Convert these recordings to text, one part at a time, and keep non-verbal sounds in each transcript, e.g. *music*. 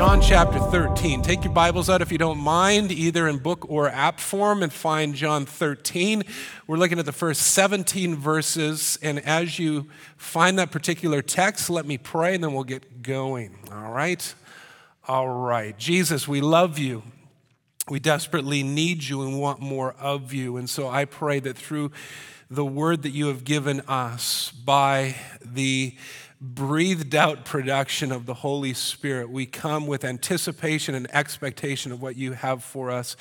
John chapter 13. Take your Bibles out if you don't mind, either in book or app form, and find John 13. We're looking at the first 17 verses, and as you find that particular text, let me pray and then we'll get going. All right? All right. Jesus, we love you. We desperately need you and want more of you. And so I pray that through the word that you have given us by the breathed out production of the Holy Spirit, we come with anticipation and expectation of what you have for us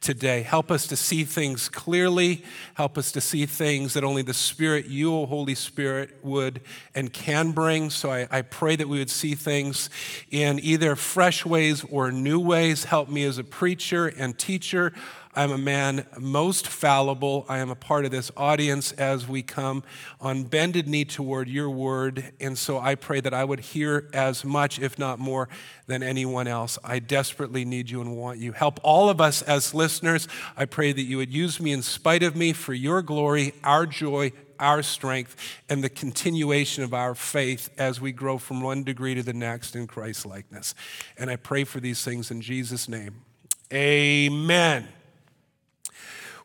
today. Help us to see things clearly. Help us to see things that only the Spirit, you, O Holy Spirit, would and can bring. So I, I, pray that we would see things in either fresh ways or new ways. Help me as a preacher and teacher I'm a man most fallible. I am a part of this audience as we come on bended knee toward your word. And so I pray that I would hear as much, if not more, than anyone else. I desperately need you and want you. Help all of us as listeners. I pray that you would use me in spite of me for your glory, our joy, our strength, and the continuation of our faith as we grow from one degree to the next in Christ likeness. And I pray for these things in Jesus' name. Amen.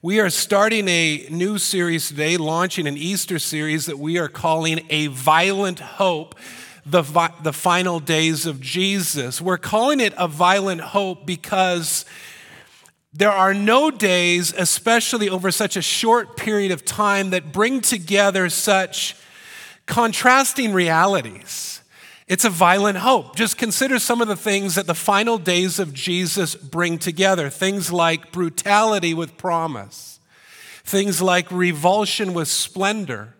We are starting a new series today, launching an Easter series that we are calling A Violent Hope, the, vi- the final days of Jesus. We're calling it A Violent Hope because there are no days, especially over such a short period of time, that bring together such contrasting realities. It's a violent hope. Just consider some of the things that the final days of Jesus bring together things like brutality with promise, things like revulsion with splendor,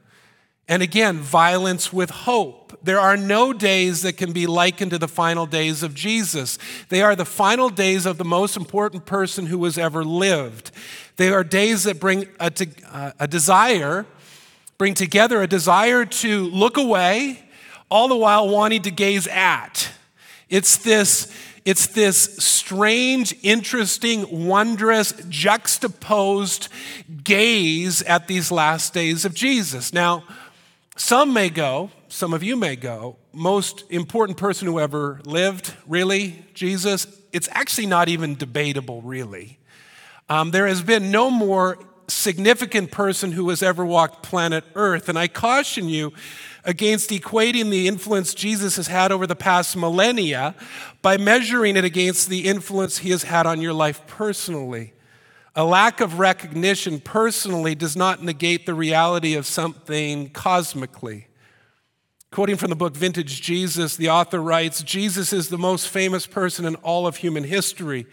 and again, violence with hope. There are no days that can be likened to the final days of Jesus. They are the final days of the most important person who has ever lived. They are days that bring a, uh, a desire, bring together a desire to look away all the while wanting to gaze at. It's this, it's this strange, interesting, wondrous, juxtaposed gaze at these last days of Jesus. Now, some may go, some of you may go, most important person who ever lived, really, Jesus, it's actually not even debatable, really. Um, there has been no more significant person who has ever walked planet Earth. And I caution you against equating the influence Jesus has had over the past millennia by measuring it against the influence he has had on your life personally. A lack of recognition personally does not negate the reality of something cosmically. Quoting from the book Vintage Jesus, the author writes Jesus is the most famous person in all of human history.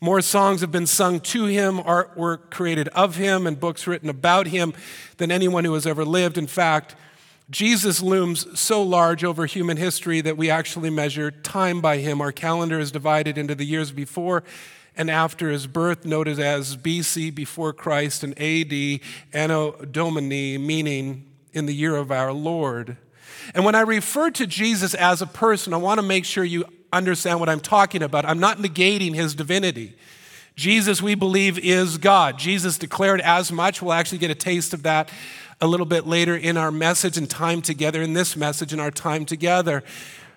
More songs have been sung to him, artwork created of him, and books written about him than anyone who has ever lived. In fact, Jesus looms so large over human history that we actually measure time by him. Our calendar is divided into the years before and after his birth, noted as BC, before Christ, and AD, Anno Domini, meaning in the year of our Lord. And when I refer to Jesus as a person, I want to make sure you understand what I'm talking about. I'm not negating his divinity. Jesus, we believe, is God. Jesus declared as much. We'll actually get a taste of that a little bit later in our message and time together, in this message and our time together.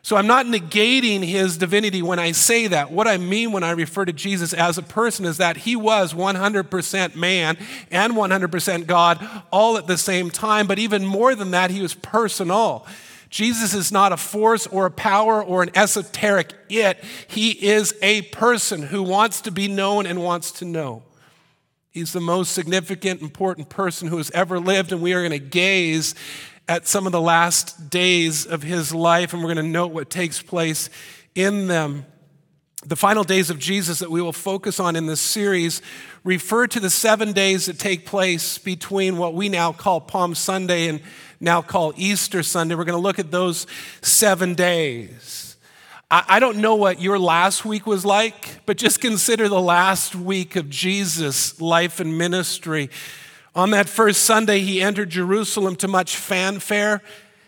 So I'm not negating his divinity when I say that. What I mean when I refer to Jesus as a person is that he was 100% man and 100% God all at the same time, but even more than that, he was personal. Jesus is not a force or a power or an esoteric it. He is a person who wants to be known and wants to know. He's the most significant, important person who has ever lived, and we are going to gaze at some of the last days of his life, and we're going to note what takes place in them. The final days of Jesus that we will focus on in this series refer to the seven days that take place between what we now call Palm Sunday and now call Easter Sunday. We're going to look at those seven days. I don't know what your last week was like, but just consider the last week of Jesus' life and ministry. On that first Sunday, he entered Jerusalem to much fanfare.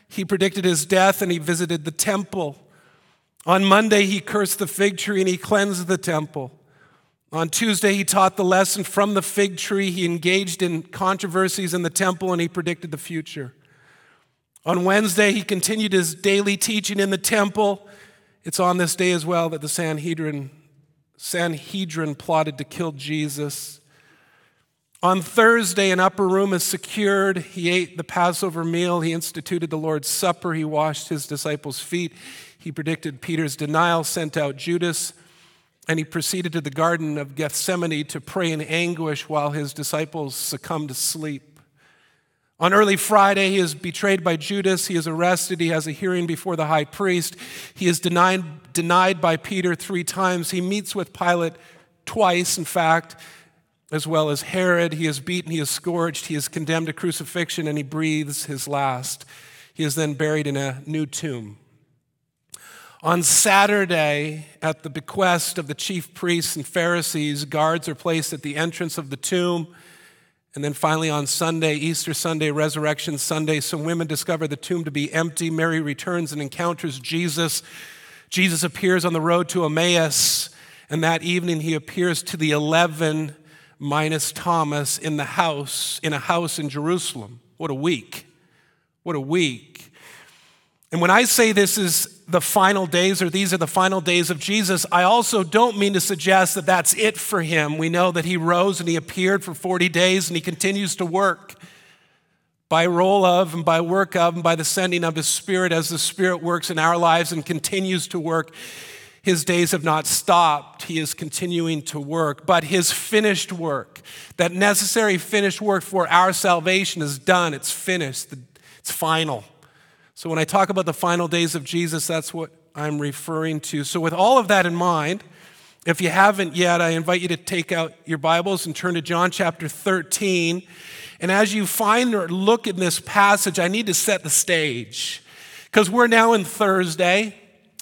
He predicted his death and he visited the temple. On Monday, he cursed the fig tree and he cleansed the temple. On Tuesday, he taught the lesson from the fig tree. He engaged in controversies in the temple and he predicted the future. On Wednesday, he continued his daily teaching in the temple It's on this day as well that the Sanhedrin, Sanhedrin plotted to kill Jesus. On Thursday, an upper room is secured. He ate the Passover meal. He instituted the Lord's Supper. He washed his disciples' feet. He predicted Peter's denial, sent out Judas, and he proceeded to the Garden of Gethsemane to pray in anguish while his disciples succumbed to sleep. On early Friday, he is betrayed by Judas. He is arrested. He has a hearing before the high priest. He is denied, denied by Peter three times. He meets with Pilate twice, in fact as well as Herod. He is beaten, he is scourged, he is condemned to crucifixion, and he breathes his last. He is then buried in a new tomb. On Saturday, at the bequest of the chief priests and Pharisees, guards are placed at the entrance of the tomb. And then finally, on Sunday, Easter Sunday, Resurrection Sunday, some women discover the tomb to be empty. Mary returns and encounters Jesus. Jesus appears on the road to Emmaus, and that evening he appears to the 11 minus Thomas in the house, in a house in Jerusalem. What a week. What a week. And when I say this is the final days or these are the final days of Jesus, I also don't mean to suggest that that's it for him. We know that he rose and he appeared for 40 days and he continues to work by role of and by work of and by the sending of his spirit as the spirit works in our lives and continues to work his days have not stopped. He is continuing to work. But his finished work, that necessary finished work for our salvation, is done. It's finished. It's final. So when I talk about the final days of Jesus, that's what I'm referring to. So, with all of that in mind, if you haven't yet, I invite you to take out your Bibles and turn to John chapter 13. And as you find or look in this passage, I need to set the stage because we're now in Thursday.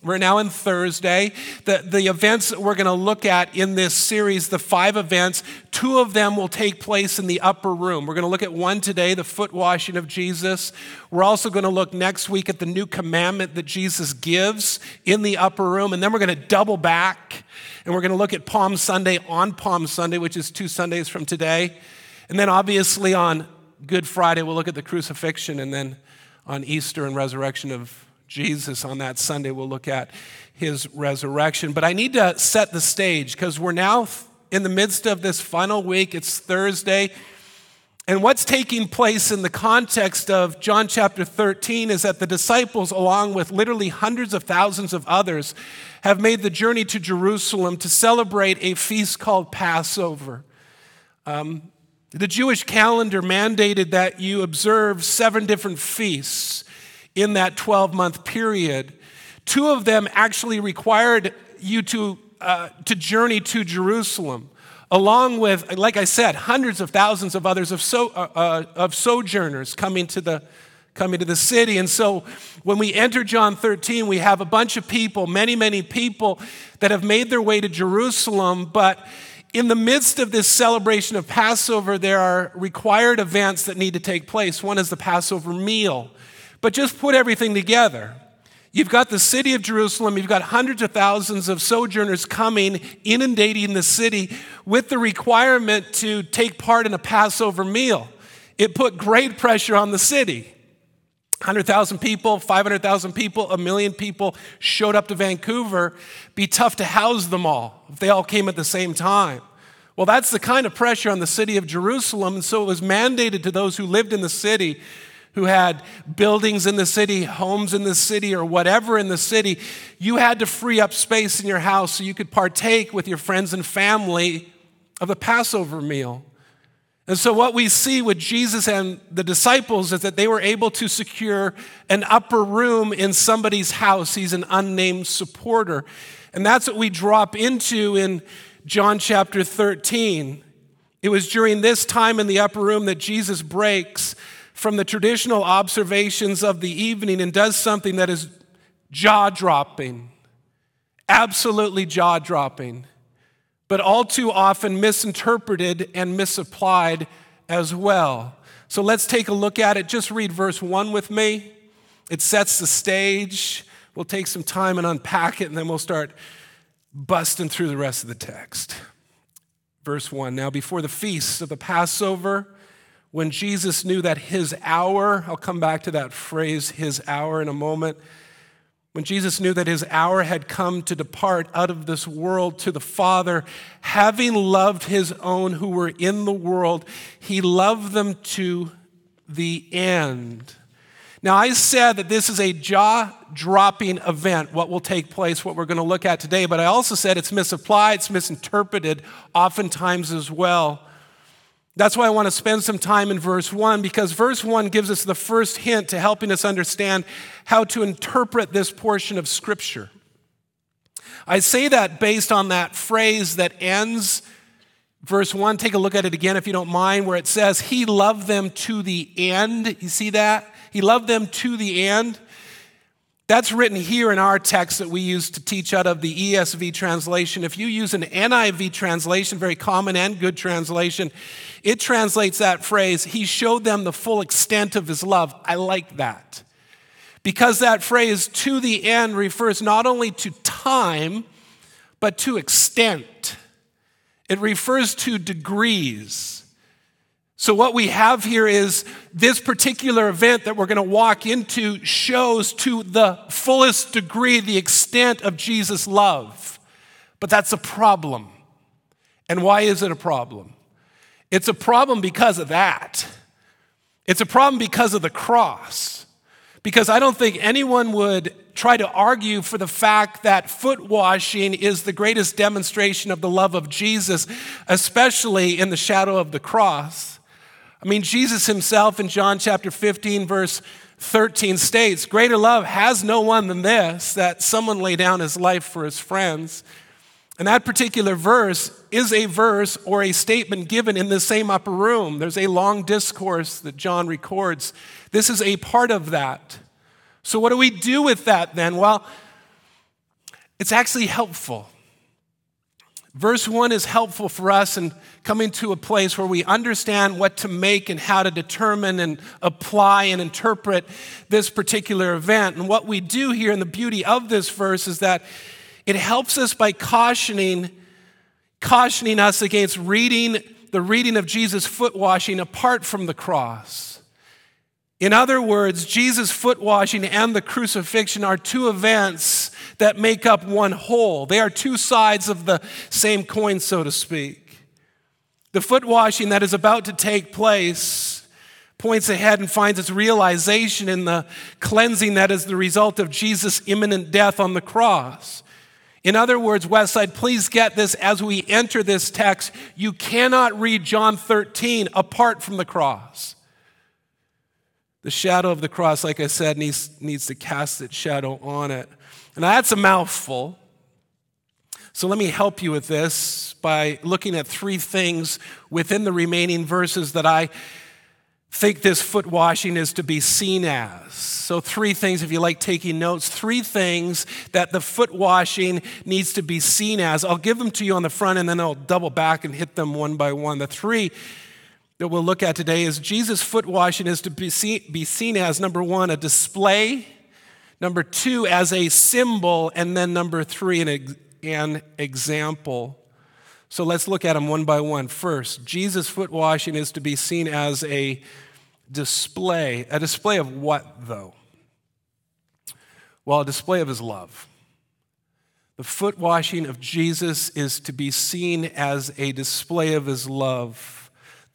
We're now in Thursday. The, the events that we're going to look at in this series, the five events, two of them will take place in the upper room. We're going to look at one today, the foot washing of Jesus. We're also going to look next week at the new commandment that Jesus gives in the upper room. And then we're going to double back and we're going to look at Palm Sunday on Palm Sunday, which is two Sundays from today. And then obviously on Good Friday, we'll look at the crucifixion. And then on Easter and resurrection of Jesus on that Sunday. We'll look at his resurrection. But I need to set the stage because we're now in the midst of this final week. It's Thursday. And what's taking place in the context of John chapter 13 is that the disciples, along with literally hundreds of thousands of others, have made the journey to Jerusalem to celebrate a feast called Passover. Um, the Jewish calendar mandated that you observe seven different feasts in that 12 month period. Two of them actually required you to, uh, to journey to Jerusalem, along with, like I said, hundreds of thousands of others of, so, uh, uh, of sojourners coming to, the, coming to the city. And so when we enter John 13, we have a bunch of people, many, many people that have made their way to Jerusalem, but in the midst of this celebration of Passover, there are required events that need to take place. One is the Passover meal. But just put everything together. You've got the city of Jerusalem, you've got hundreds of thousands of sojourners coming, inundating the city with the requirement to take part in a Passover meal. It put great pressure on the city. 100,000 people, 500,000 people, a million people showed up to Vancouver. Be tough to house them all if they all came at the same time. Well, that's the kind of pressure on the city of Jerusalem. And so it was mandated to those who lived in the city who had buildings in the city, homes in the city, or whatever in the city, you had to free up space in your house so you could partake with your friends and family of the Passover meal. And so, what we see with Jesus and the disciples is that they were able to secure an upper room in somebody's house. He's an unnamed supporter. And that's what we drop into in John chapter 13. It was during this time in the upper room that Jesus breaks from the traditional observations of the evening and does something that is jaw dropping, absolutely jaw dropping, but all too often misinterpreted and misapplied as well. So let's take a look at it. Just read verse 1 with me. It sets the stage. We'll take some time and unpack it, and then we'll start busting through the rest of the text. Verse 1 Now, before the feast of the Passover, when Jesus knew that his hour, I'll come back to that phrase, his hour, in a moment, when Jesus knew that his hour had come to depart out of this world to the Father, having loved his own who were in the world, he loved them to the end. Now, I said that this is a jaw dropping event, what will take place, what we're going to look at today, but I also said it's misapplied, it's misinterpreted oftentimes as well. That's why I want to spend some time in verse 1 because verse 1 gives us the first hint to helping us understand how to interpret this portion of Scripture. I say that based on that phrase that ends verse 1. Take a look at it again if you don't mind, where it says, He loved them to the end. You see that? He loved them to the end. That's written here in our text that we use to teach out of the ESV translation. If you use an NIV translation, very common and good translation, it translates that phrase, He showed them the full extent of His love. I like that. Because that phrase, to the end, refers not only to time, but to extent. It refers to degrees. So, what we have here is this particular event that we're going to walk into shows to the fullest degree the extent of Jesus' love. But that's a problem. And why is it a problem? It's a problem because of that. It's a problem because of the cross. Because I don't think anyone would try to argue for the fact that foot washing is the greatest demonstration of the love of Jesus, especially in the shadow of the cross. I mean, Jesus himself in John chapter 15, verse 13 states, Greater love has no one than this, that someone lay down his life for his friends. And that particular verse is a verse or a statement given in the same upper room. There's a long discourse that John records. This is a part of that. So, what do we do with that then? Well, it's actually helpful. Verse 1 is helpful for us in coming to a place where we understand what to make and how to determine and apply and interpret this particular event. And what we do here, and the beauty of this verse, is that it helps us by cautioning, cautioning us against reading the reading of Jesus' foot washing apart from the cross. In other words, Jesus' foot washing and the crucifixion are two events that make up one whole. They are two sides of the same coin, so to speak. The foot washing that is about to take place points ahead and finds its realization in the cleansing that is the result of Jesus' imminent death on the cross. In other words, Westside, please get this as we enter this text. You cannot read John 13 apart from the cross. The shadow of the cross, like I said, needs, needs to cast its shadow on it. And that's a mouthful. So let me help you with this by looking at three things within the remaining verses that I think this foot washing is to be seen as. So, three things, if you like taking notes, three things that the foot washing needs to be seen as. I'll give them to you on the front and then I'll double back and hit them one by one. The three that we'll look at today is Jesus' foot washing is to be seen, be seen as number one, a display, number two, as a symbol, and then number three, an, an example. So let's look at them one by one. First, Jesus' foot washing is to be seen as a display. A display of what, though? Well, a display of his love. The foot washing of Jesus is to be seen as a display of his love.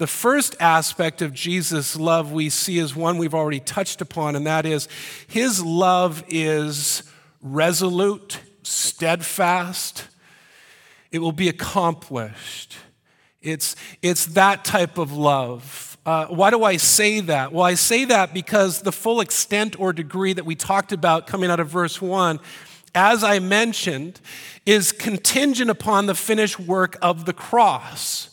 The first aspect of Jesus' love we see is one we've already touched upon, and that is his love is resolute, steadfast, it will be accomplished. It's, it's that type of love. Uh, why do I say that? Well, I say that because the full extent or degree that we talked about coming out of verse 1, as I mentioned, is contingent upon the finished work of the cross.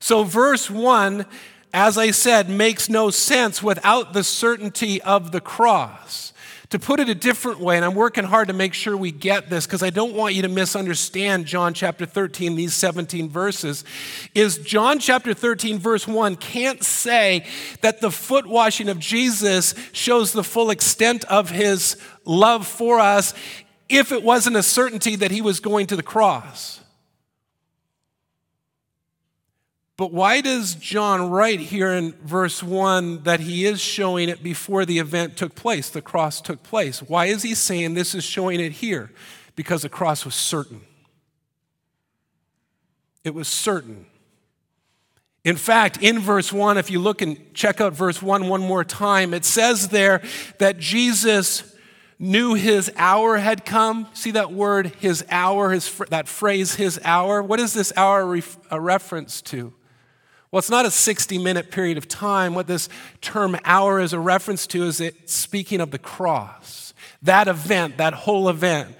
So, verse 1, as I said, makes no sense without the certainty of the cross. To put it a different way, and I'm working hard to make sure we get this because I don't want you to misunderstand John chapter 13, these 17 verses, is John chapter 13, verse 1 can't say that the foot washing of Jesus shows the full extent of his love for us if it wasn't a certainty that he was going to the cross. But why does John write here in verse 1 that he is showing it before the event took place, the cross took place? Why is he saying this is showing it here? Because the cross was certain. It was certain. In fact, in verse 1, if you look and check out verse 1 one more time, it says there that Jesus knew his hour had come. See that word, his hour, his, that phrase, his hour? What is this hour a uh, reference to? Well, it's not a 60 minute period of time. What this term hour is a reference to is it speaking of the cross. That event, that whole event.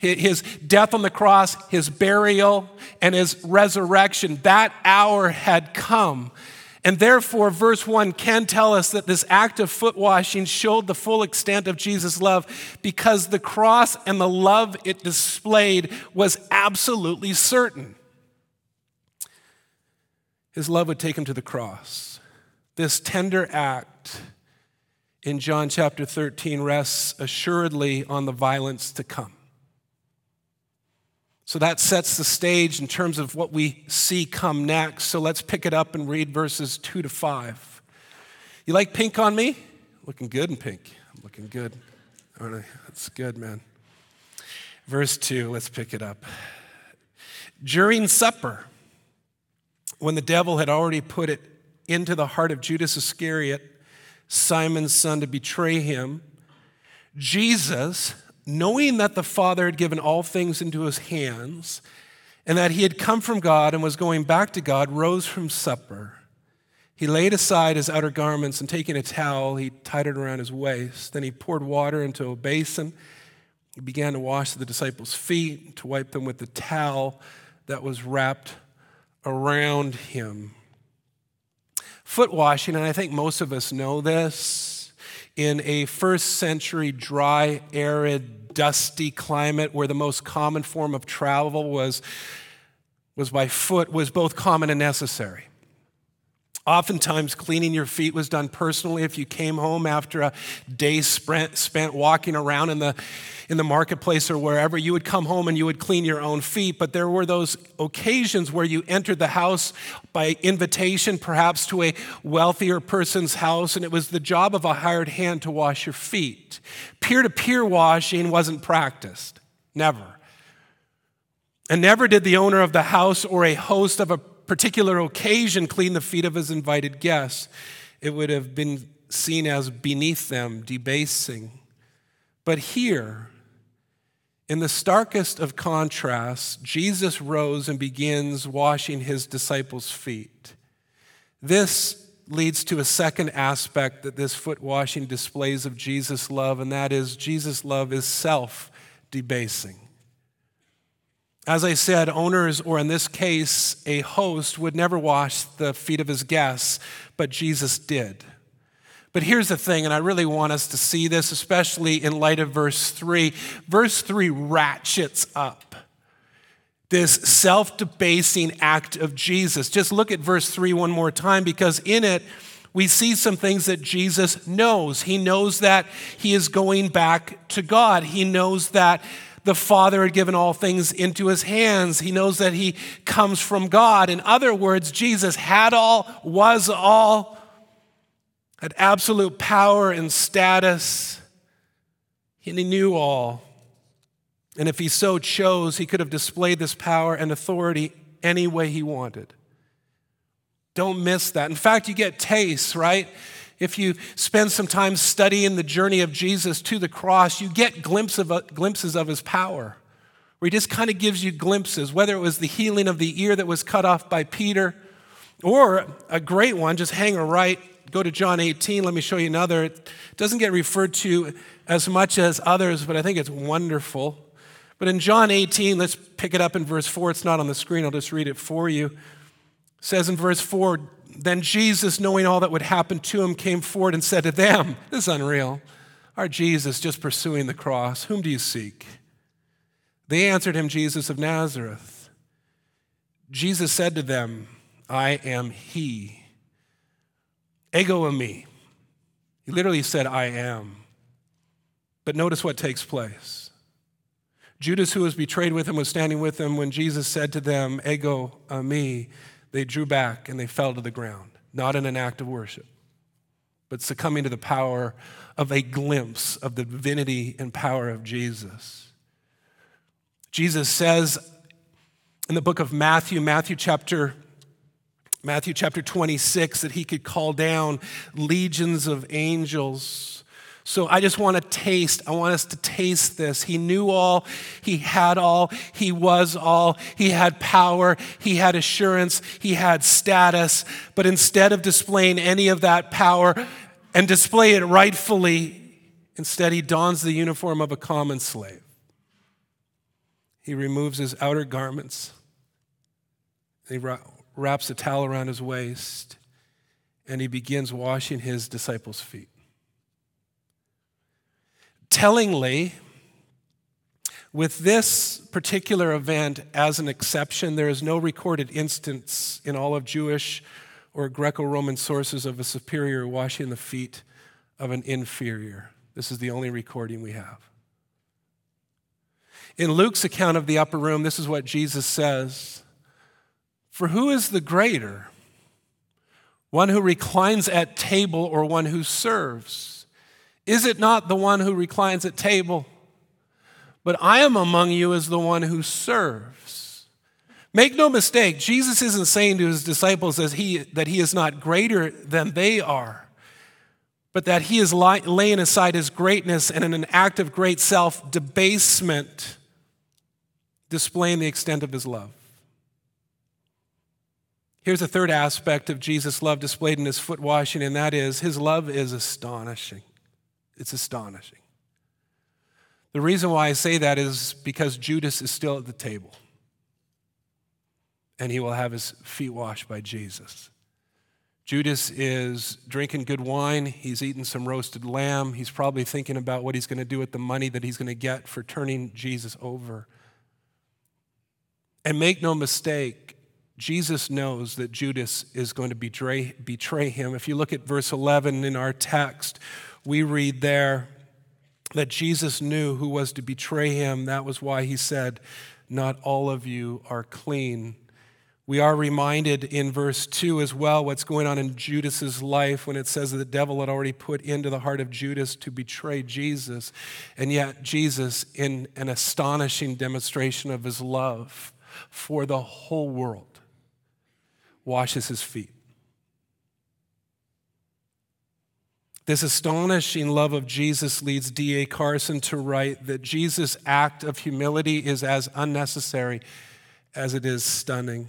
His death on the cross, his burial, and his resurrection, that hour had come. And therefore, verse 1 can tell us that this act of foot washing showed the full extent of Jesus' love because the cross and the love it displayed was absolutely certain. His love would take him to the cross. This tender act in John chapter 13 rests assuredly on the violence to come. So that sets the stage in terms of what we see come next. So let's pick it up and read verses 2 to 5. You like pink on me? Looking good in pink. I'm looking good. That's good, man. Verse 2, let's pick it up. During supper, when the devil had already put it into the heart of Judas Iscariot, Simon's son, to betray him, Jesus, knowing that the Father had given all things into his hands, and that he had come from God and was going back to God, rose from supper. He laid aside his outer garments and taking a towel, he tied it around his waist. Then he poured water into a basin. He began to wash the disciples' feet, to wipe them with the towel that was wrapped around him. Foot washing, and I think most of us know this, in a first century dry, arid, dusty climate where the most common form of travel was, was by foot, was both common and necessary. Oftentimes, cleaning your feet was done personally if you came home after a day spent, walking around in the, in the marketplace or wherever. You would come home and you would clean your own feet. But there were those occasions where you entered the house by invitation, perhaps to a wealthier person's house, and it was the job of a hired hand to wash your feet. Peer to peer washing wasn't practiced, never. And never did the owner of the house or a host of a particular occasion clean the feet of his invited guests, it would have been seen as beneath them, debasing. But here, in the starkest of contrasts, Jesus rose and begins washing his disciples' feet. This leads to a second aspect that this foot washing displays of Jesus' love, and that is Jesus' love is self debasing. As I said, owners, or in this case, a host, would never wash the feet of his guests, but Jesus did. But here's the thing, and I really want us to see this, especially in light of verse 3. Verse 3 ratchets up this self debasing act of Jesus. Just look at verse 3 one more time, because in it, we see some things that Jesus knows. He knows that he is going back to God. He knows that the Father had given all things into his hands. He knows that he comes from God. In other words, Jesus had all, was all, had absolute power and status, and he knew all. And if he so chose, he could have displayed this power and authority any way he wanted. Don't miss that. In fact, you get tastes, right? If you spend some time studying the journey of Jesus to the cross, you get glimpse of, uh, glimpses of his power, where he just kind of gives you glimpses, whether it was the healing of the ear that was cut off by Peter, or a great one, just hang a right, go to John 18, let me show you another. It doesn't get referred to as much as others, but I think it's wonderful. But in John 18, let's pick it up in verse 4. It's not on the screen, I'll just read it for you. It says in verse 4 then Jesus, knowing all that would happen to him, came forward and said to them, This is unreal. Our Jesus just pursuing the cross. Whom do you seek? They answered him, Jesus of Nazareth. Jesus said to them, I am he. Ego eimi. He literally said, I am. But notice what takes place. Judas, who was betrayed with him, was standing with him when Jesus said to them, Ego eimi they drew back and they fell to the ground, not in an act of worship, but succumbing to the power of a glimpse of the divinity and power of Jesus. Jesus says in the book of Matthew, Matthew chapter Matthew chapter 26 that he could call down legions of angels so I just want to taste, I want us to taste this. He knew all, he had all, he was all, he had power, he had assurance, he had status. But instead of displaying any of that power and display it rightfully, instead he dons the uniform of a common slave. He removes his outer garments, he wraps a towel around his waist, and he begins washing his disciples' feet. Tellingly, with this particular event as an exception, there is no recorded instance in all of Jewish or Greco Roman sources of a superior washing the feet of an inferior. This is the only recording we have. In Luke's account of the upper room, this is what Jesus says For who is the greater? One who reclines at table or one who serves? Is it not the one who reclines at table? But I am among you as the one who serves. Make no mistake, Jesus isn't saying to his disciples that he, that he is not greater than they are, but that he is laying aside his greatness and in an act of great self debasement, displaying the extent of his love. Here's a third aspect of Jesus' love displayed in his foot washing, and that is his love is astonishing. It's astonishing. The reason why I say that is because Judas is still at the table and he will have his feet washed by Jesus. Judas is drinking good wine. He's eating some roasted lamb. He's probably thinking about what he's going to do with the money that he's going to get for turning Jesus over. And make no mistake, Jesus knows that Judas is going to betray, betray him. If you look at verse 11 in our text, we read there that Jesus knew who was to betray him. That was why he said, Not all of you are clean. We are reminded in verse 2 as well what's going on in Judas's life when it says that the devil had already put into the heart of Judas to betray Jesus. And yet, Jesus, in an astonishing demonstration of his love for the whole world, washes his feet. This astonishing love of Jesus leads D.A. Carson to write that Jesus' act of humility is as unnecessary as it is stunning.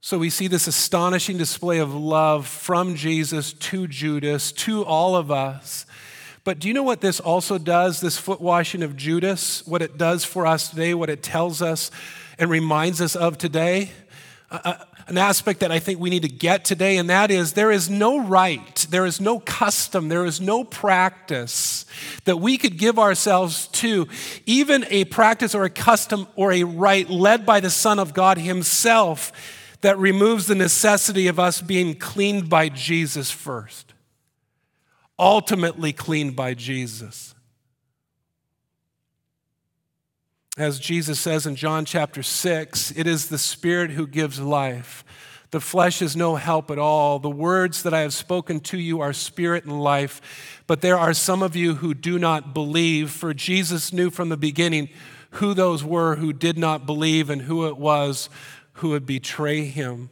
So we see this astonishing display of love from Jesus to Judas, to all of us. But do you know what this also does, this foot washing of Judas, what it does for us today, what it tells us and reminds us of today? Uh, uh, an aspect that I think we need to get today, and that is there is no right, there is no custom, there is no practice that we could give ourselves to, even a practice or a custom or a right led by the Son of God Himself that removes the necessity of us being cleaned by Jesus first, ultimately cleaned by Jesus. As Jesus says in John chapter 6, it is the Spirit who gives life. The flesh is no help at all. The words that I have spoken to you are spirit and life. But there are some of you who do not believe, for Jesus knew from the beginning who those were who did not believe and who it was who would betray him.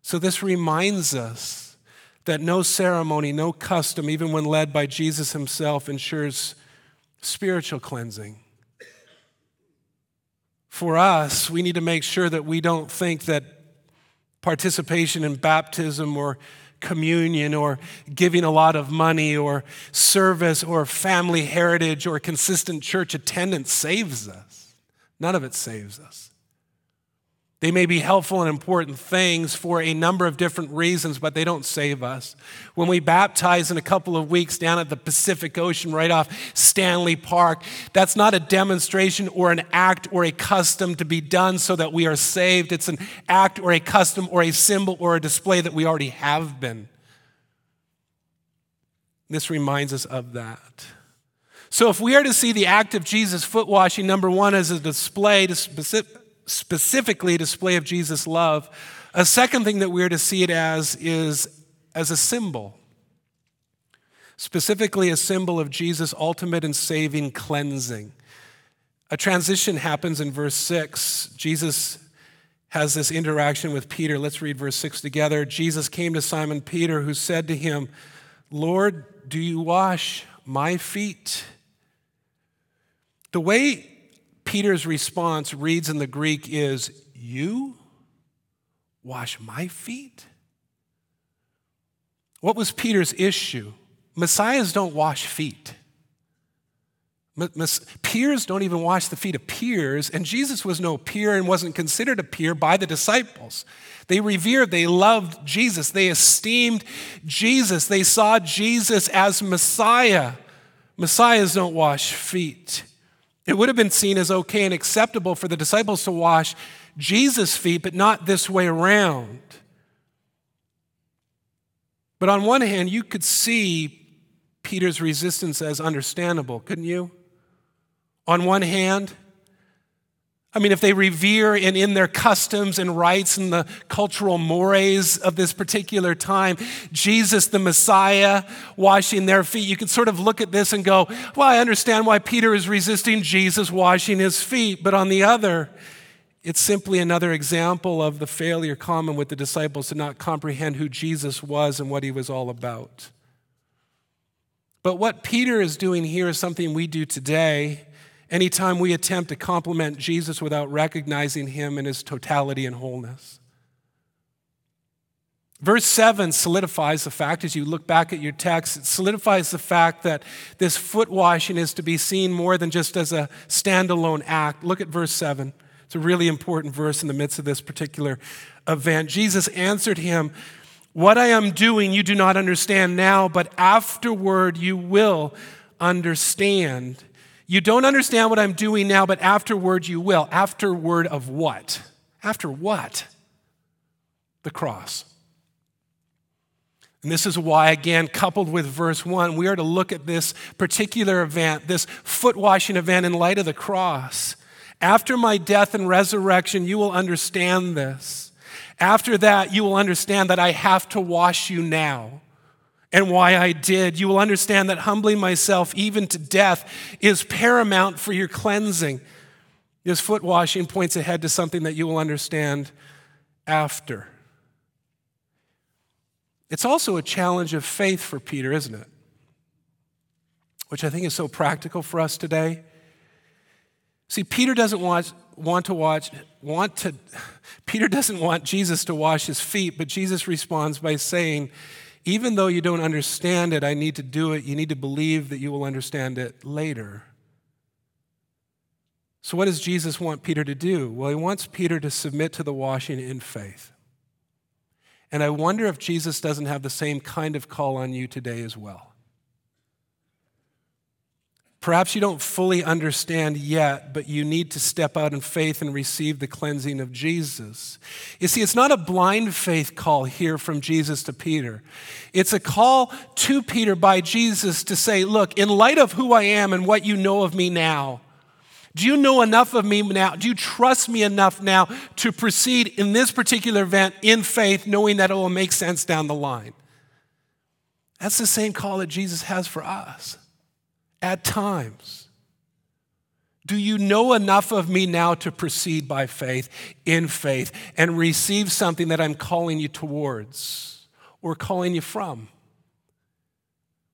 So this reminds us that no ceremony, no custom, even when led by Jesus himself, ensures spiritual cleansing for us, we need to make sure that we don't think that participation in baptism or communion or giving a lot of money or service or family heritage or consistent church attendance saves us. None of it saves us. They may be helpful and important things for a number of different reasons, but they don't save us. When we baptize in a couple of weeks down at the Pacific Ocean right off Stanley Park, that's not a demonstration or an act or a custom to be done so that we are saved. It's an act or a custom or a symbol or a display that we already have been. This reminds us of that. So, if we are to see the act of Jesus' foot washing, number one, as a display to specific specifically a display of Jesus' love. A second thing that we're to see it as is as a symbol, specifically a symbol of Jesus' ultimate and saving cleansing. A transition happens in verse 6. Jesus has this interaction with Peter. Let's read verse 6 together. Jesus came to Simon Peter, who said to him, Lord, do you wash my feet? The way Peter's response reads in the Greek is, You wash my feet? What was Peter's issue? Messiahs don't wash feet. Peers don't even wash the feet of peers, and Jesus was no peer and wasn't considered a peer by the disciples. They revered, they loved Jesus, they esteemed Jesus, they saw Jesus as Messiah. Messiahs don't wash feet. It would have been seen as okay and acceptable for the disciples to wash Jesus' feet, but not this way around. But on one hand, you could see Peter's resistance as understandable, couldn't you? On one hand, I mean, if they revere and in their customs and rites and the cultural mores of this particular time, Jesus the Messiah washing their feet, you can sort of look at this and go, well, I understand why Peter is resisting Jesus washing his feet. But on the other, it's simply another example of the failure common with the disciples to not comprehend who Jesus was and what he was all about. But what Peter is doing here is something we do today anytime we attempt to compliment Jesus without recognizing him in his totality and wholeness. Verse 7 solidifies the fact, as you look back at your text, it solidifies the fact that this foot washing is to be seen more than just as a standalone act. Look at verse 7. It's a really important verse in the midst of this particular event. Jesus answered him, What I am doing you do not understand now, but afterward you will understand. You don't understand what I'm doing now, but afterward you will. Afterward of what? After what? The cross. And this is why, again, coupled with verse 1, we are to look at this particular event, this foot washing event, in light of the cross. After my death and resurrection, you will understand this. After that, you will understand that I have to wash you now and why I did. You will understand that humbling myself even to death is paramount for your cleansing. This foot washing points ahead to something that you will understand after. It's also a challenge of faith for Peter, isn't it? Which I think is so practical for us today. See, Peter doesn't want, want to watch, want to, *laughs* Peter doesn't want Jesus to wash his feet, but Jesus responds by saying, even though you don't understand it, I need to do it. You need to believe that you will understand it later. So, what does Jesus want Peter to do? Well, he wants Peter to submit to the washing in faith. And I wonder if Jesus doesn't have the same kind of call on you today as well. Perhaps you don't fully understand yet, but you need to step out in faith and receive the cleansing of Jesus. You see, it's not a blind faith call here from Jesus to Peter. It's a call to Peter by Jesus to say, Look, in light of who I am and what you know of me now, do you know enough of me now? Do you trust me enough now to proceed in this particular event in faith, knowing that it will make sense down the line? That's the same call that Jesus has for us at times. Do you know enough of me now to proceed by faith, in faith, and receive something that I'm calling you towards or calling you from?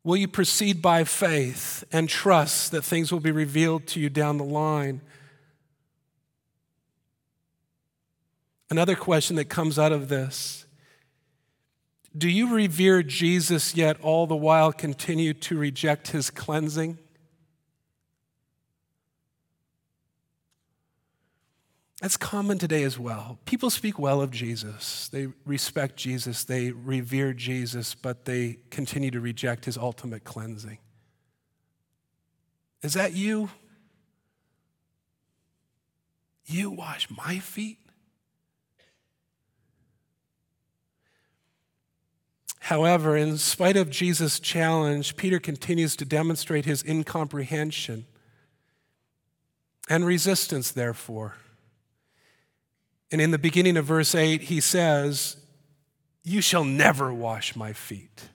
Will you proceed by faith and trust that things will be revealed to you down the line? Another question that comes out of this do you revere Jesus yet all the while continue to reject his cleansing? That's common today as well. People speak well of Jesus. They respect Jesus. They revere Jesus, but they continue to reject his ultimate cleansing. Is that you? You wash my feet? However, in spite of Jesus' challenge, Peter continues to demonstrate his incomprehension and resistance, therefore. And in the beginning of verse 8, he says, You shall never wash my feet.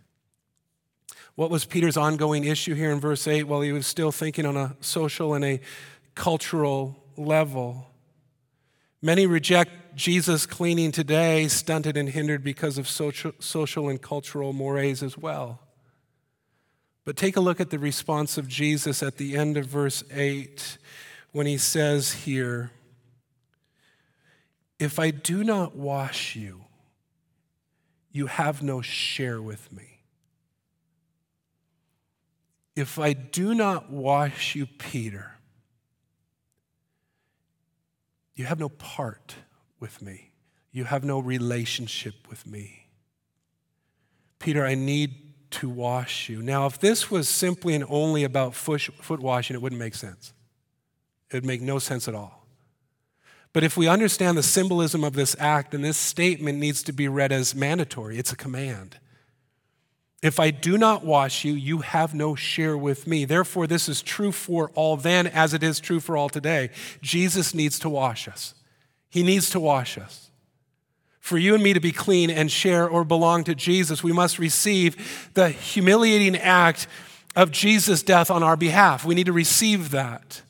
What was Peter's ongoing issue here in verse 8? Well, he was still thinking on a social and a cultural level. Many reject Jesus cleaning today, stunted and hindered because of social, social and cultural mores as well. But take a look at the response of Jesus at the end of verse 8 when he says here, If I do not wash you, you have no share with me. If I do not wash you, Peter, you have no part with me. You have no relationship with me. Peter, I need to wash you. Now, if this was simply and only about foot, washing, it wouldn't make sense. It would make no sense at all. But if we understand the symbolism of this act, then this statement needs to be read as mandatory. It's a command. If I do not wash you, you have no share with me. Therefore, this is true for all then as it is true for all today. Jesus needs to wash us. He needs to wash us. For you and me to be clean and share or belong to Jesus, we must receive the humiliating act of Jesus' death on our behalf. We need to receive that.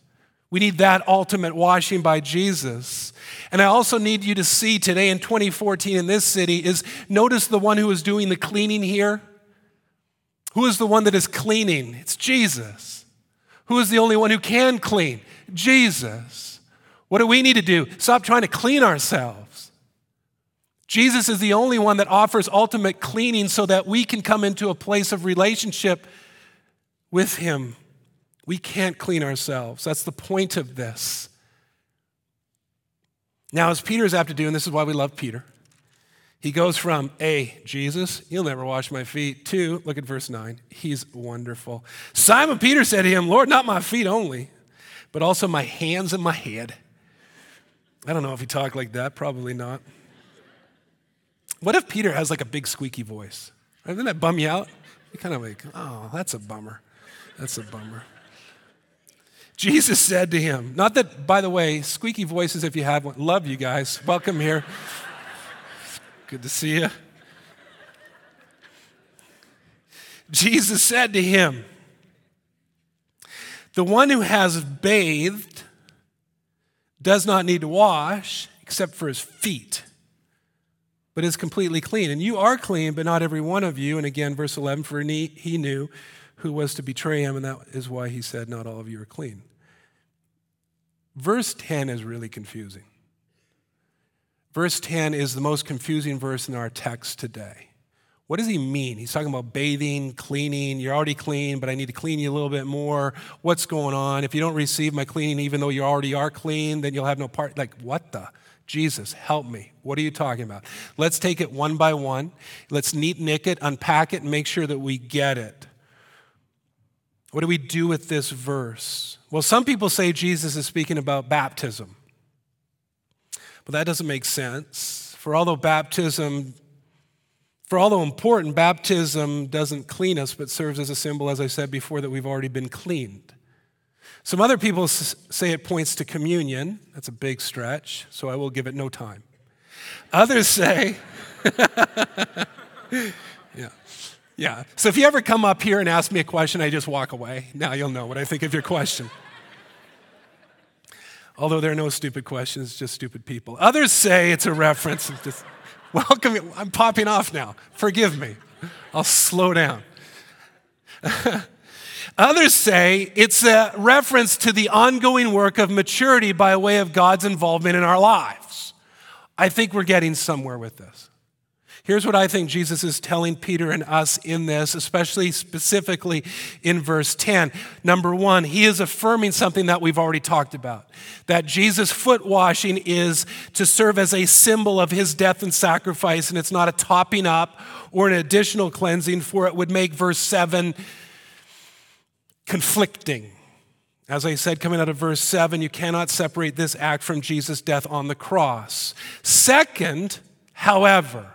We need that ultimate washing by Jesus. And I also need you to see today in 2014 in this city is notice the one who is doing the cleaning here who is the one that is cleaning? It's Jesus. Who is the only one who can clean? Jesus. What do we need to do? Stop trying to clean ourselves. Jesus is the only one that offers ultimate cleaning so that we can come into a place of relationship with Him. We can't clean ourselves. That's the point of this. Now, as Peter's apt to do, and this is why we love Peter, he goes from A, Jesus, you'll never wash my feet, to, look at verse 9, he's wonderful. Simon Peter said to him, Lord, not my feet only, but also my hands and my head. I don't know if he talked like that, probably not. What if Peter has like a big squeaky voice? Doesn't that bum you out? You kind of like, oh, that's a bummer. That's a bummer. Jesus said to him, not that, by the way, squeaky voices, if you have one, love you guys. Welcome here. Good to see you. Jesus said to him, The one who has bathed does not need to wash except for his feet, but is completely clean. And you are clean, but not every one of you. And again, verse 11, for he knew who was to betray him, and that is why he said, Not all of you are clean. Verse 10 is really confusing. Verse 10 is the most confusing verse in our text today. What does he mean? He's talking about bathing, cleaning. You're already clean, but I need to clean you a little bit more. What's going on? If you don't receive my cleaning, even though you already are clean, then you'll have no part. Like, what the? Jesus, help me. What are you talking about? Let's take it one by one. Let's neat nick it, unpack it, and make sure that we get it. What do we do with this verse? Well, some people say Jesus is speaking about baptism. But that doesn't make sense. For although baptism, for although important, baptism doesn't clean us, but serves as a symbol, as I said before, that we've already been cleaned. Some other people say it points to communion. That's a big stretch, so I will give it no time. Others say, *laughs* yeah. Yeah. So if you ever come up here and ask me a question, I just walk away. Now you'll know what I think of your question. Although there are no stupid questions, just stupid people. Others say it's a reference. Just, *laughs* welcome. I'm popping off now. Forgive me. I'll slow down. *laughs* Others say it's a reference to the ongoing work of maturity by way of God's involvement in our lives. I think we're getting somewhere with this. Here's what I think Jesus is telling Peter and us in this, especially specifically in verse 10. Number one, he is affirming something that we've already talked about that Jesus' foot washing is to serve as a symbol of his death and sacrifice, and it's not a topping up or an additional cleansing, for it would make verse 7 conflicting. As I said, coming out of verse 7, you cannot separate this act from Jesus' death on the cross. Second, however,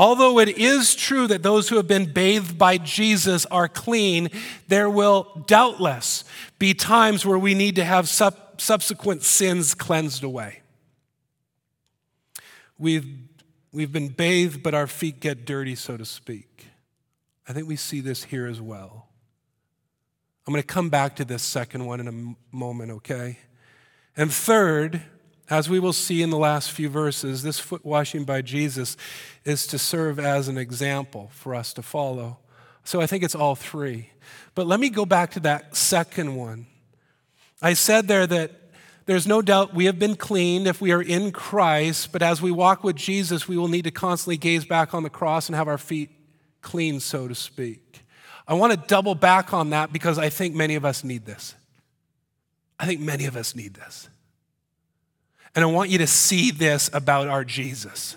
Although it is true that those who have been bathed by Jesus are clean, there will doubtless be times where we need to have sub- subsequent sins cleansed away. we've, we've been bathed, but our feet get dirty, so to speak. I think we see this here as well. I'm going to come back to this second one in a moment, okay? And third, as we will see in the last few verses, this foot washing by Jesus is to serve as an example for us to follow. So I think it's all three. But let me go back to that second one. I said there that there's no doubt we have been cleaned if we are in Christ, but as we walk with Jesus, we will need to constantly gaze back on the cross and have our feet clean, so to speak. I want to double back on that because I think many of us need this. I think many of us need this. And I want you to see this about our Jesus.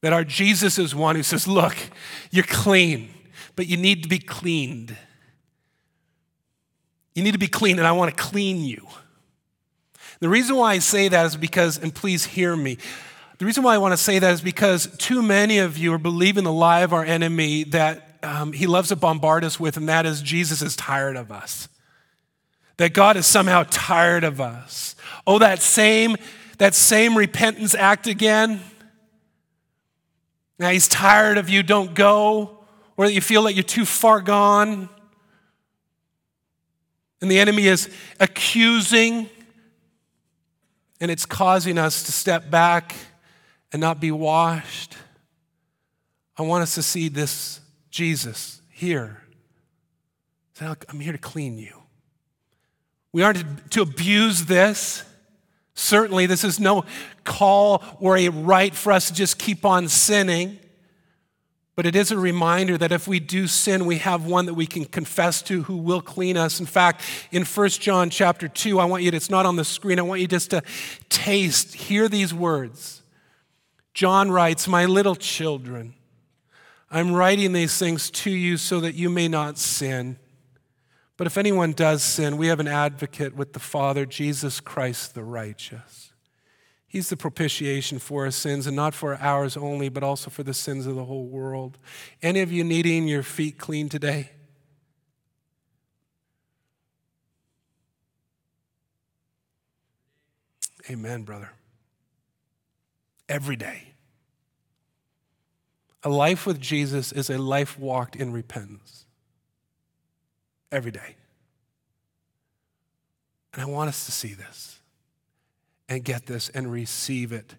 That our Jesus is one who says, Look, you're clean, but you need to be cleaned. You need to be clean, and I want to clean you. The reason why I say that is because, and please hear me, the reason why I want to say that is because too many of you are believing the lie of our enemy that um, he loves to bombard us with, and that is Jesus is tired of us. That God is somehow tired of us. Oh, that same, that same repentance act again. Now he's tired of you, don't go, or that you feel that you're too far gone. And the enemy is accusing and it's causing us to step back and not be washed. I want us to see this Jesus here. I'm here to clean you. We aren't to abuse this. Certainly, this is no call or a right for us to just keep on sinning. But it is a reminder that if we do sin, we have one that we can confess to who will clean us. In fact, in 1 John chapter 2, I want you to, it's not on the screen, I want you just to taste, hear these words. John writes, My little children, I'm writing these things to you so that you may not sin. But if anyone does sin, we have an advocate with the Father, Jesus Christ the righteous. He's the propitiation for our sins, and not for ours only, but also for the sins of the whole world. Any of you needing your feet clean today? Amen, brother. Every day. A life with Jesus is a life walked in repentance. Every day. And I want us to see this and get this and receive it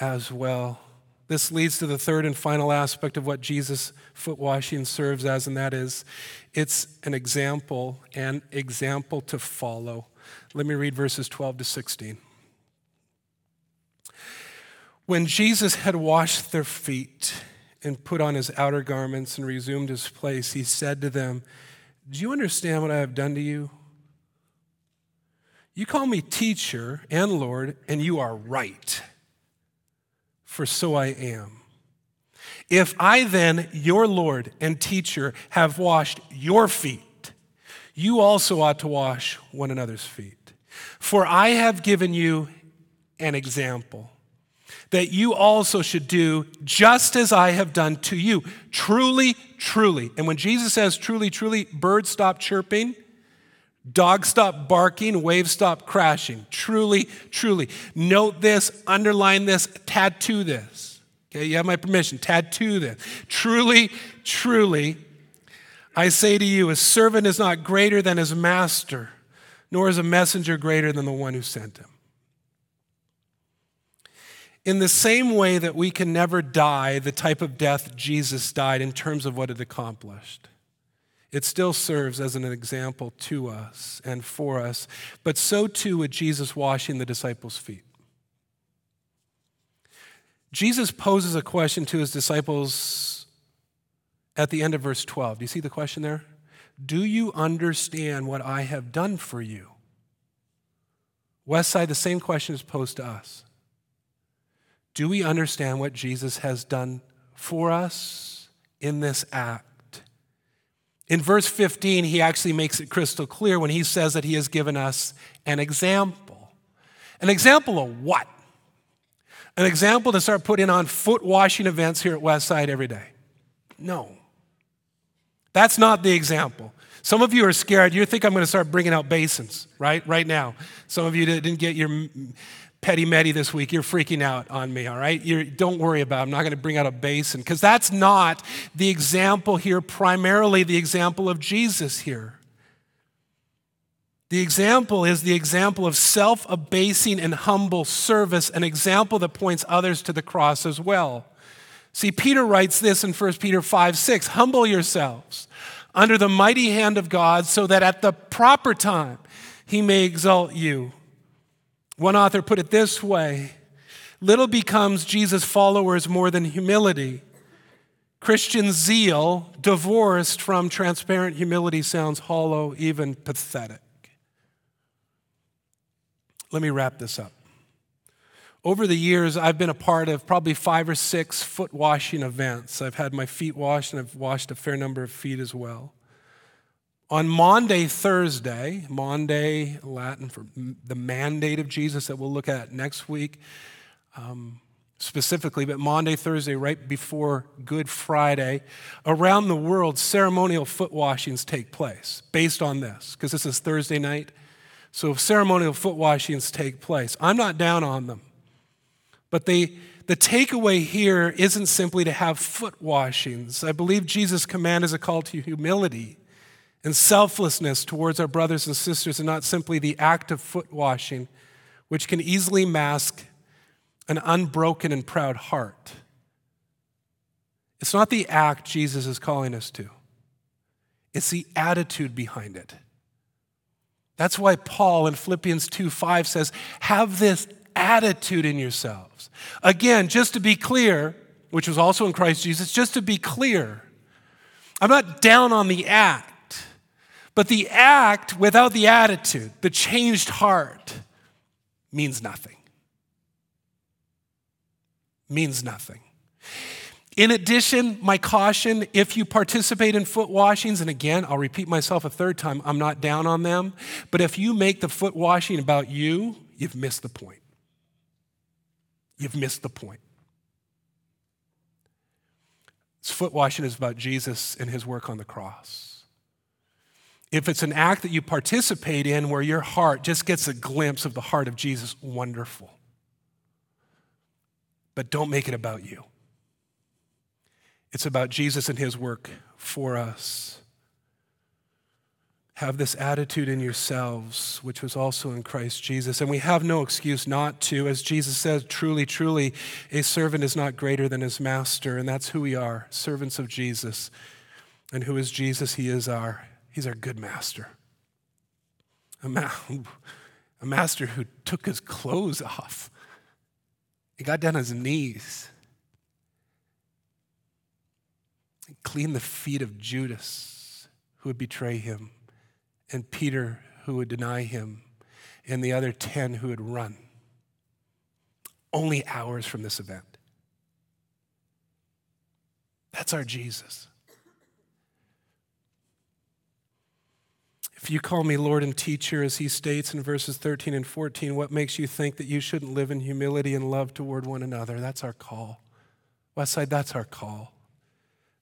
as well. This leads to the third and final aspect of what Jesus' foot washing serves as, and that is it's an example and example to follow. Let me read verses 12 to 16. When Jesus had washed their feet and put on his outer garments and resumed his place, he said to them, Do you understand what I have done to you? You call me teacher and Lord, and you are right, for so I am. If I then, your Lord and teacher, have washed your feet, you also ought to wash one another's feet. For I have given you an example that you also should do just as I have done to you. Truly, truly. And when Jesus says truly, truly, birds stop chirping Dogs stop barking, waves stop crashing. Truly, truly. Note this, underline this, tattoo this. Okay, you have my permission. Tattoo this. Truly, truly, I say to you, a servant is not greater than his master, nor is a messenger greater than the one who sent him. In the same way that we can never die the type of death Jesus died in terms of what it accomplished it still serves as an example to us and for us, but so too with Jesus washing the disciples' feet. Jesus poses a question to his disciples at the end of verse 12. Do you see the question there? Do you understand what I have done for you? Westside, the same question is posed to us. Do we understand what Jesus has done for us in this act? In verse 15, he actually makes it crystal clear when he says that he has given us an example. An example of what? An example to start putting on foot washing events here at Westside every day. No. That's not the example. Some of you are scared. You think I'm going to start bringing out basins, right? Right now. Some of you didn't get your petty metty this week. You're freaking out on me, all right? You're, don't worry about it. I'm not going to bring out a basin because that's not the example here, primarily the example of Jesus here. The example is the example of self abasing and humble service, an example that points others to the cross as well. See, Peter writes this in 1 Peter 5 6 Humble yourselves under the mighty hand of God so that at the proper time he may exalt you. One author put it this way Little becomes Jesus' followers more than humility. Christian zeal, divorced from transparent humility, sounds hollow, even pathetic. Let me wrap this up. Over the years, I've been a part of probably five or six foot washing events. I've had my feet washed, and I've washed a fair number of feet as well. On Maundy, Thursday, Maundy, Latin for the mandate of Jesus that we'll look at next week um, specifically, but Maundy, Thursday, right before Good Friday, around the world, ceremonial foot washings take place based on this, because this is Thursday night. So ceremonial foot washings take place. I'm not down on them. But they, the takeaway here isn't simply to have foot washings. I believe Jesus' command is a call to humility and selflessness towards our brothers and sisters, and not simply the act of foot washing, which can easily mask an unbroken and proud heart. It's not the act Jesus is calling us to, it's the attitude behind it. That's why Paul in Philippians 2 5 says, Have this attitude in yourselves. Again, just to be clear, which was also in Christ Jesus, just to be clear, I'm not down on the act, but the act without the attitude, the changed heart, means nothing. Means nothing. In addition, my caution if you participate in foot washings, and again, I'll repeat myself a third time, I'm not down on them, but if you make the foot washing about you, you've missed the point you've missed the point. This foot washing is about Jesus and his work on the cross. If it's an act that you participate in where your heart just gets a glimpse of the heart of Jesus, wonderful. But don't make it about you. It's about Jesus and his work for us. Have this attitude in yourselves, which was also in Christ Jesus. And we have no excuse not to. As Jesus says, truly, truly, a servant is not greater than his master. And that's who we are, servants of Jesus. And who is Jesus? He is our, he's our good master. A, ma- *laughs* a master who took his clothes off. He got down on his knees. He cleaned the feet of Judas, who would betray him and Peter who would deny him, and the other 10 who would run. Only hours from this event. That's our Jesus. If you call me Lord and teacher, as he states in verses 13 and 14, what makes you think that you shouldn't live in humility and love toward one another? That's our call. Westside, that's our call.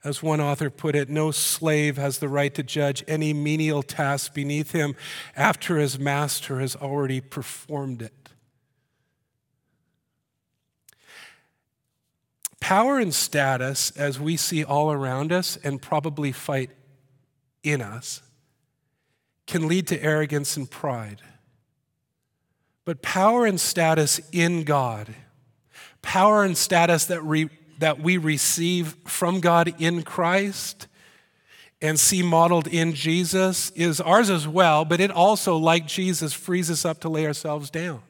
As one author put it, no slave has the right to judge any menial task beneath him after his master has already performed it. Power and status, as we see all around us and probably fight in us, can lead to arrogance and pride. But power and status in God, power and status that re- that we receive from God in Christ and see modeled in Jesus is ours as well, but it also, like Jesus, frees us up to lay ourselves down.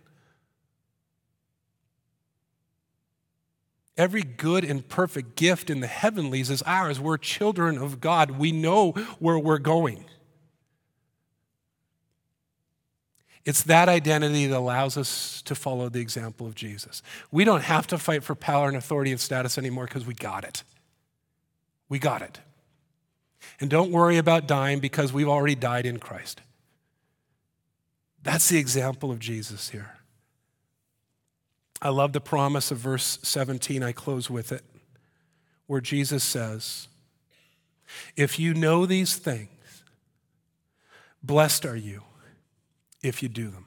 Every good and perfect gift in the heavenlies is ours. We're children of God. We know where we're going. It's that identity that allows us to follow the example of Jesus. We don't have to fight for power and authority and status anymore because we got it. We got it. And don't worry about dying because we've already died in Christ. That's the example of Jesus here. I love the promise of verse 17. I close with it, where Jesus says, If you know these things, Blessed are you if you do them.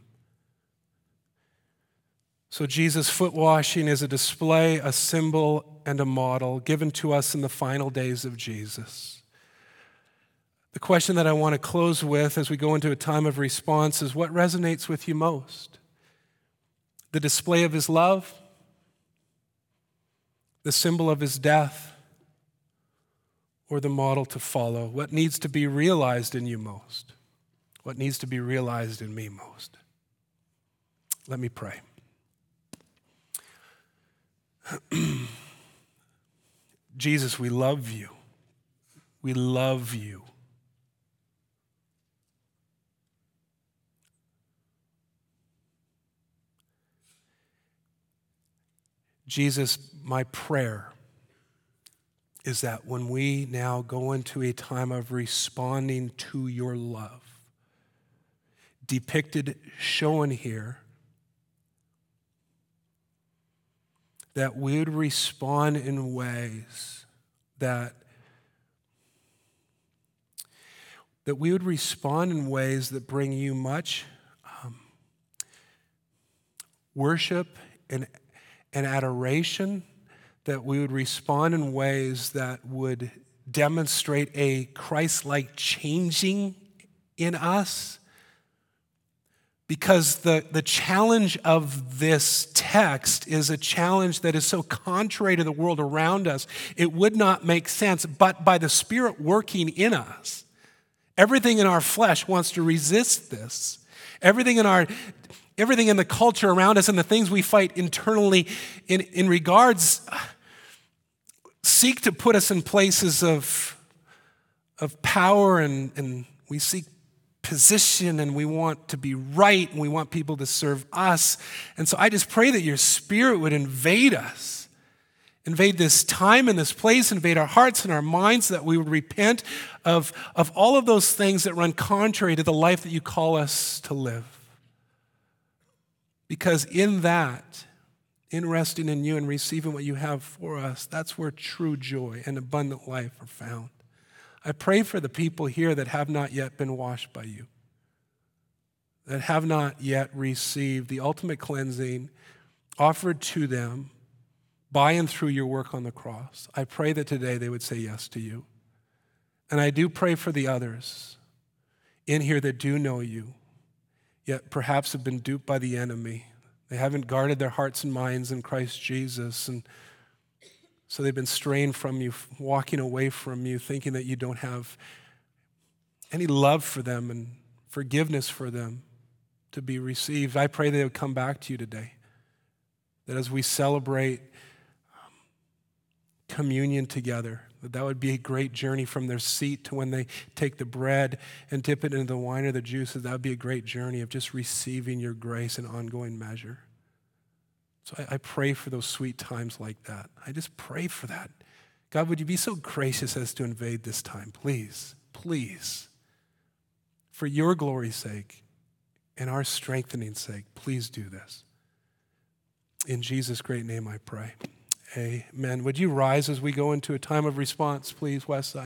So, Jesus' foot washing is a display, a symbol, and a model given to us in the final days of Jesus. The question that I want to close with as we go into a time of response is what resonates with you most? The display of his love, the symbol of his death, or the model to follow? What needs to be realized in you most? What needs to be realized in me most? Let me pray. *clears throat* Jesus, we love you. We love you. Jesus, my prayer is that when we now go into a time of responding to your love, depicted, shown here, that we would respond in ways that that we would respond in ways that bring you much um, worship and, and adoration, that we would respond in ways that would demonstrate a Christ like changing in us because the, the challenge of this text is a challenge that is so contrary to the world around us, it would not make sense. But by the Spirit working in us, everything in our flesh wants to resist this. Everything in our everything in the culture around us and the things we fight internally in, in regards seek to put us in places of, of power and, and we seek position and we want to be right and we want people to serve us. And so I just pray that your spirit would invade us, invade this time and this place, invade our hearts and our minds, that we would repent of, of all of those things that run contrary to the life that you call us to live. Because in that, in resting in you and receiving what you have for us, that's where true joy and abundant life are found. I pray for the people here that have not yet been washed by you, that have not yet received the ultimate cleansing offered to them by and through your work on the cross. I pray that today they would say yes to you. And I do pray for the others in here that do know you, yet perhaps have been duped by the enemy. They haven't guarded their hearts and minds in Christ Jesus. And so they've been straying from you, walking away from you, thinking that you don't have any love for them and forgiveness for them to be received. I pray they would come back to you today. That as we celebrate um, communion together, that that would be a great journey from their seat to when they take the bread and dip it into the wine or the juices. That would be a great journey of just receiving your grace in ongoing measure. So I, I pray for those sweet times like that. I just pray for that. God, would you be so gracious as to invade this time? Please, please. For your glory's sake and our strengthening sake, please do this. In Jesus' great name I pray. Amen. Would you rise as we go into a time of response, please, Westside?